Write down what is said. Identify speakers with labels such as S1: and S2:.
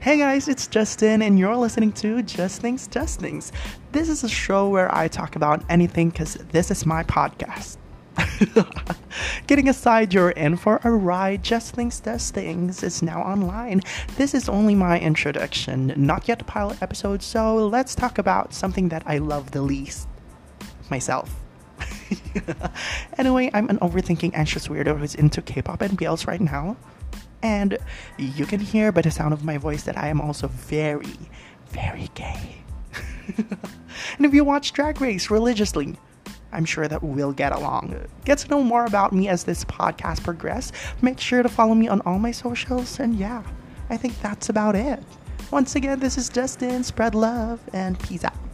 S1: Hey guys, it's Justin, and you're listening to Just Things, Just Things. This is a show where I talk about anything because this is my podcast. Getting aside, you're in for a ride. Just Things, Just Things is now online. This is only my introduction, not yet a pilot episode, so let's talk about something that I love the least myself. anyway, I'm an overthinking, anxious weirdo who's into K pop and BLs right now. And you can hear by the sound of my voice that I am also very, very gay. and if you watch Drag Race religiously, I'm sure that we'll get along. Get to know more about me as this podcast progresses. Make sure to follow me on all my socials, and yeah, I think that's about it. Once again, this is Justin. Spread love and peace out.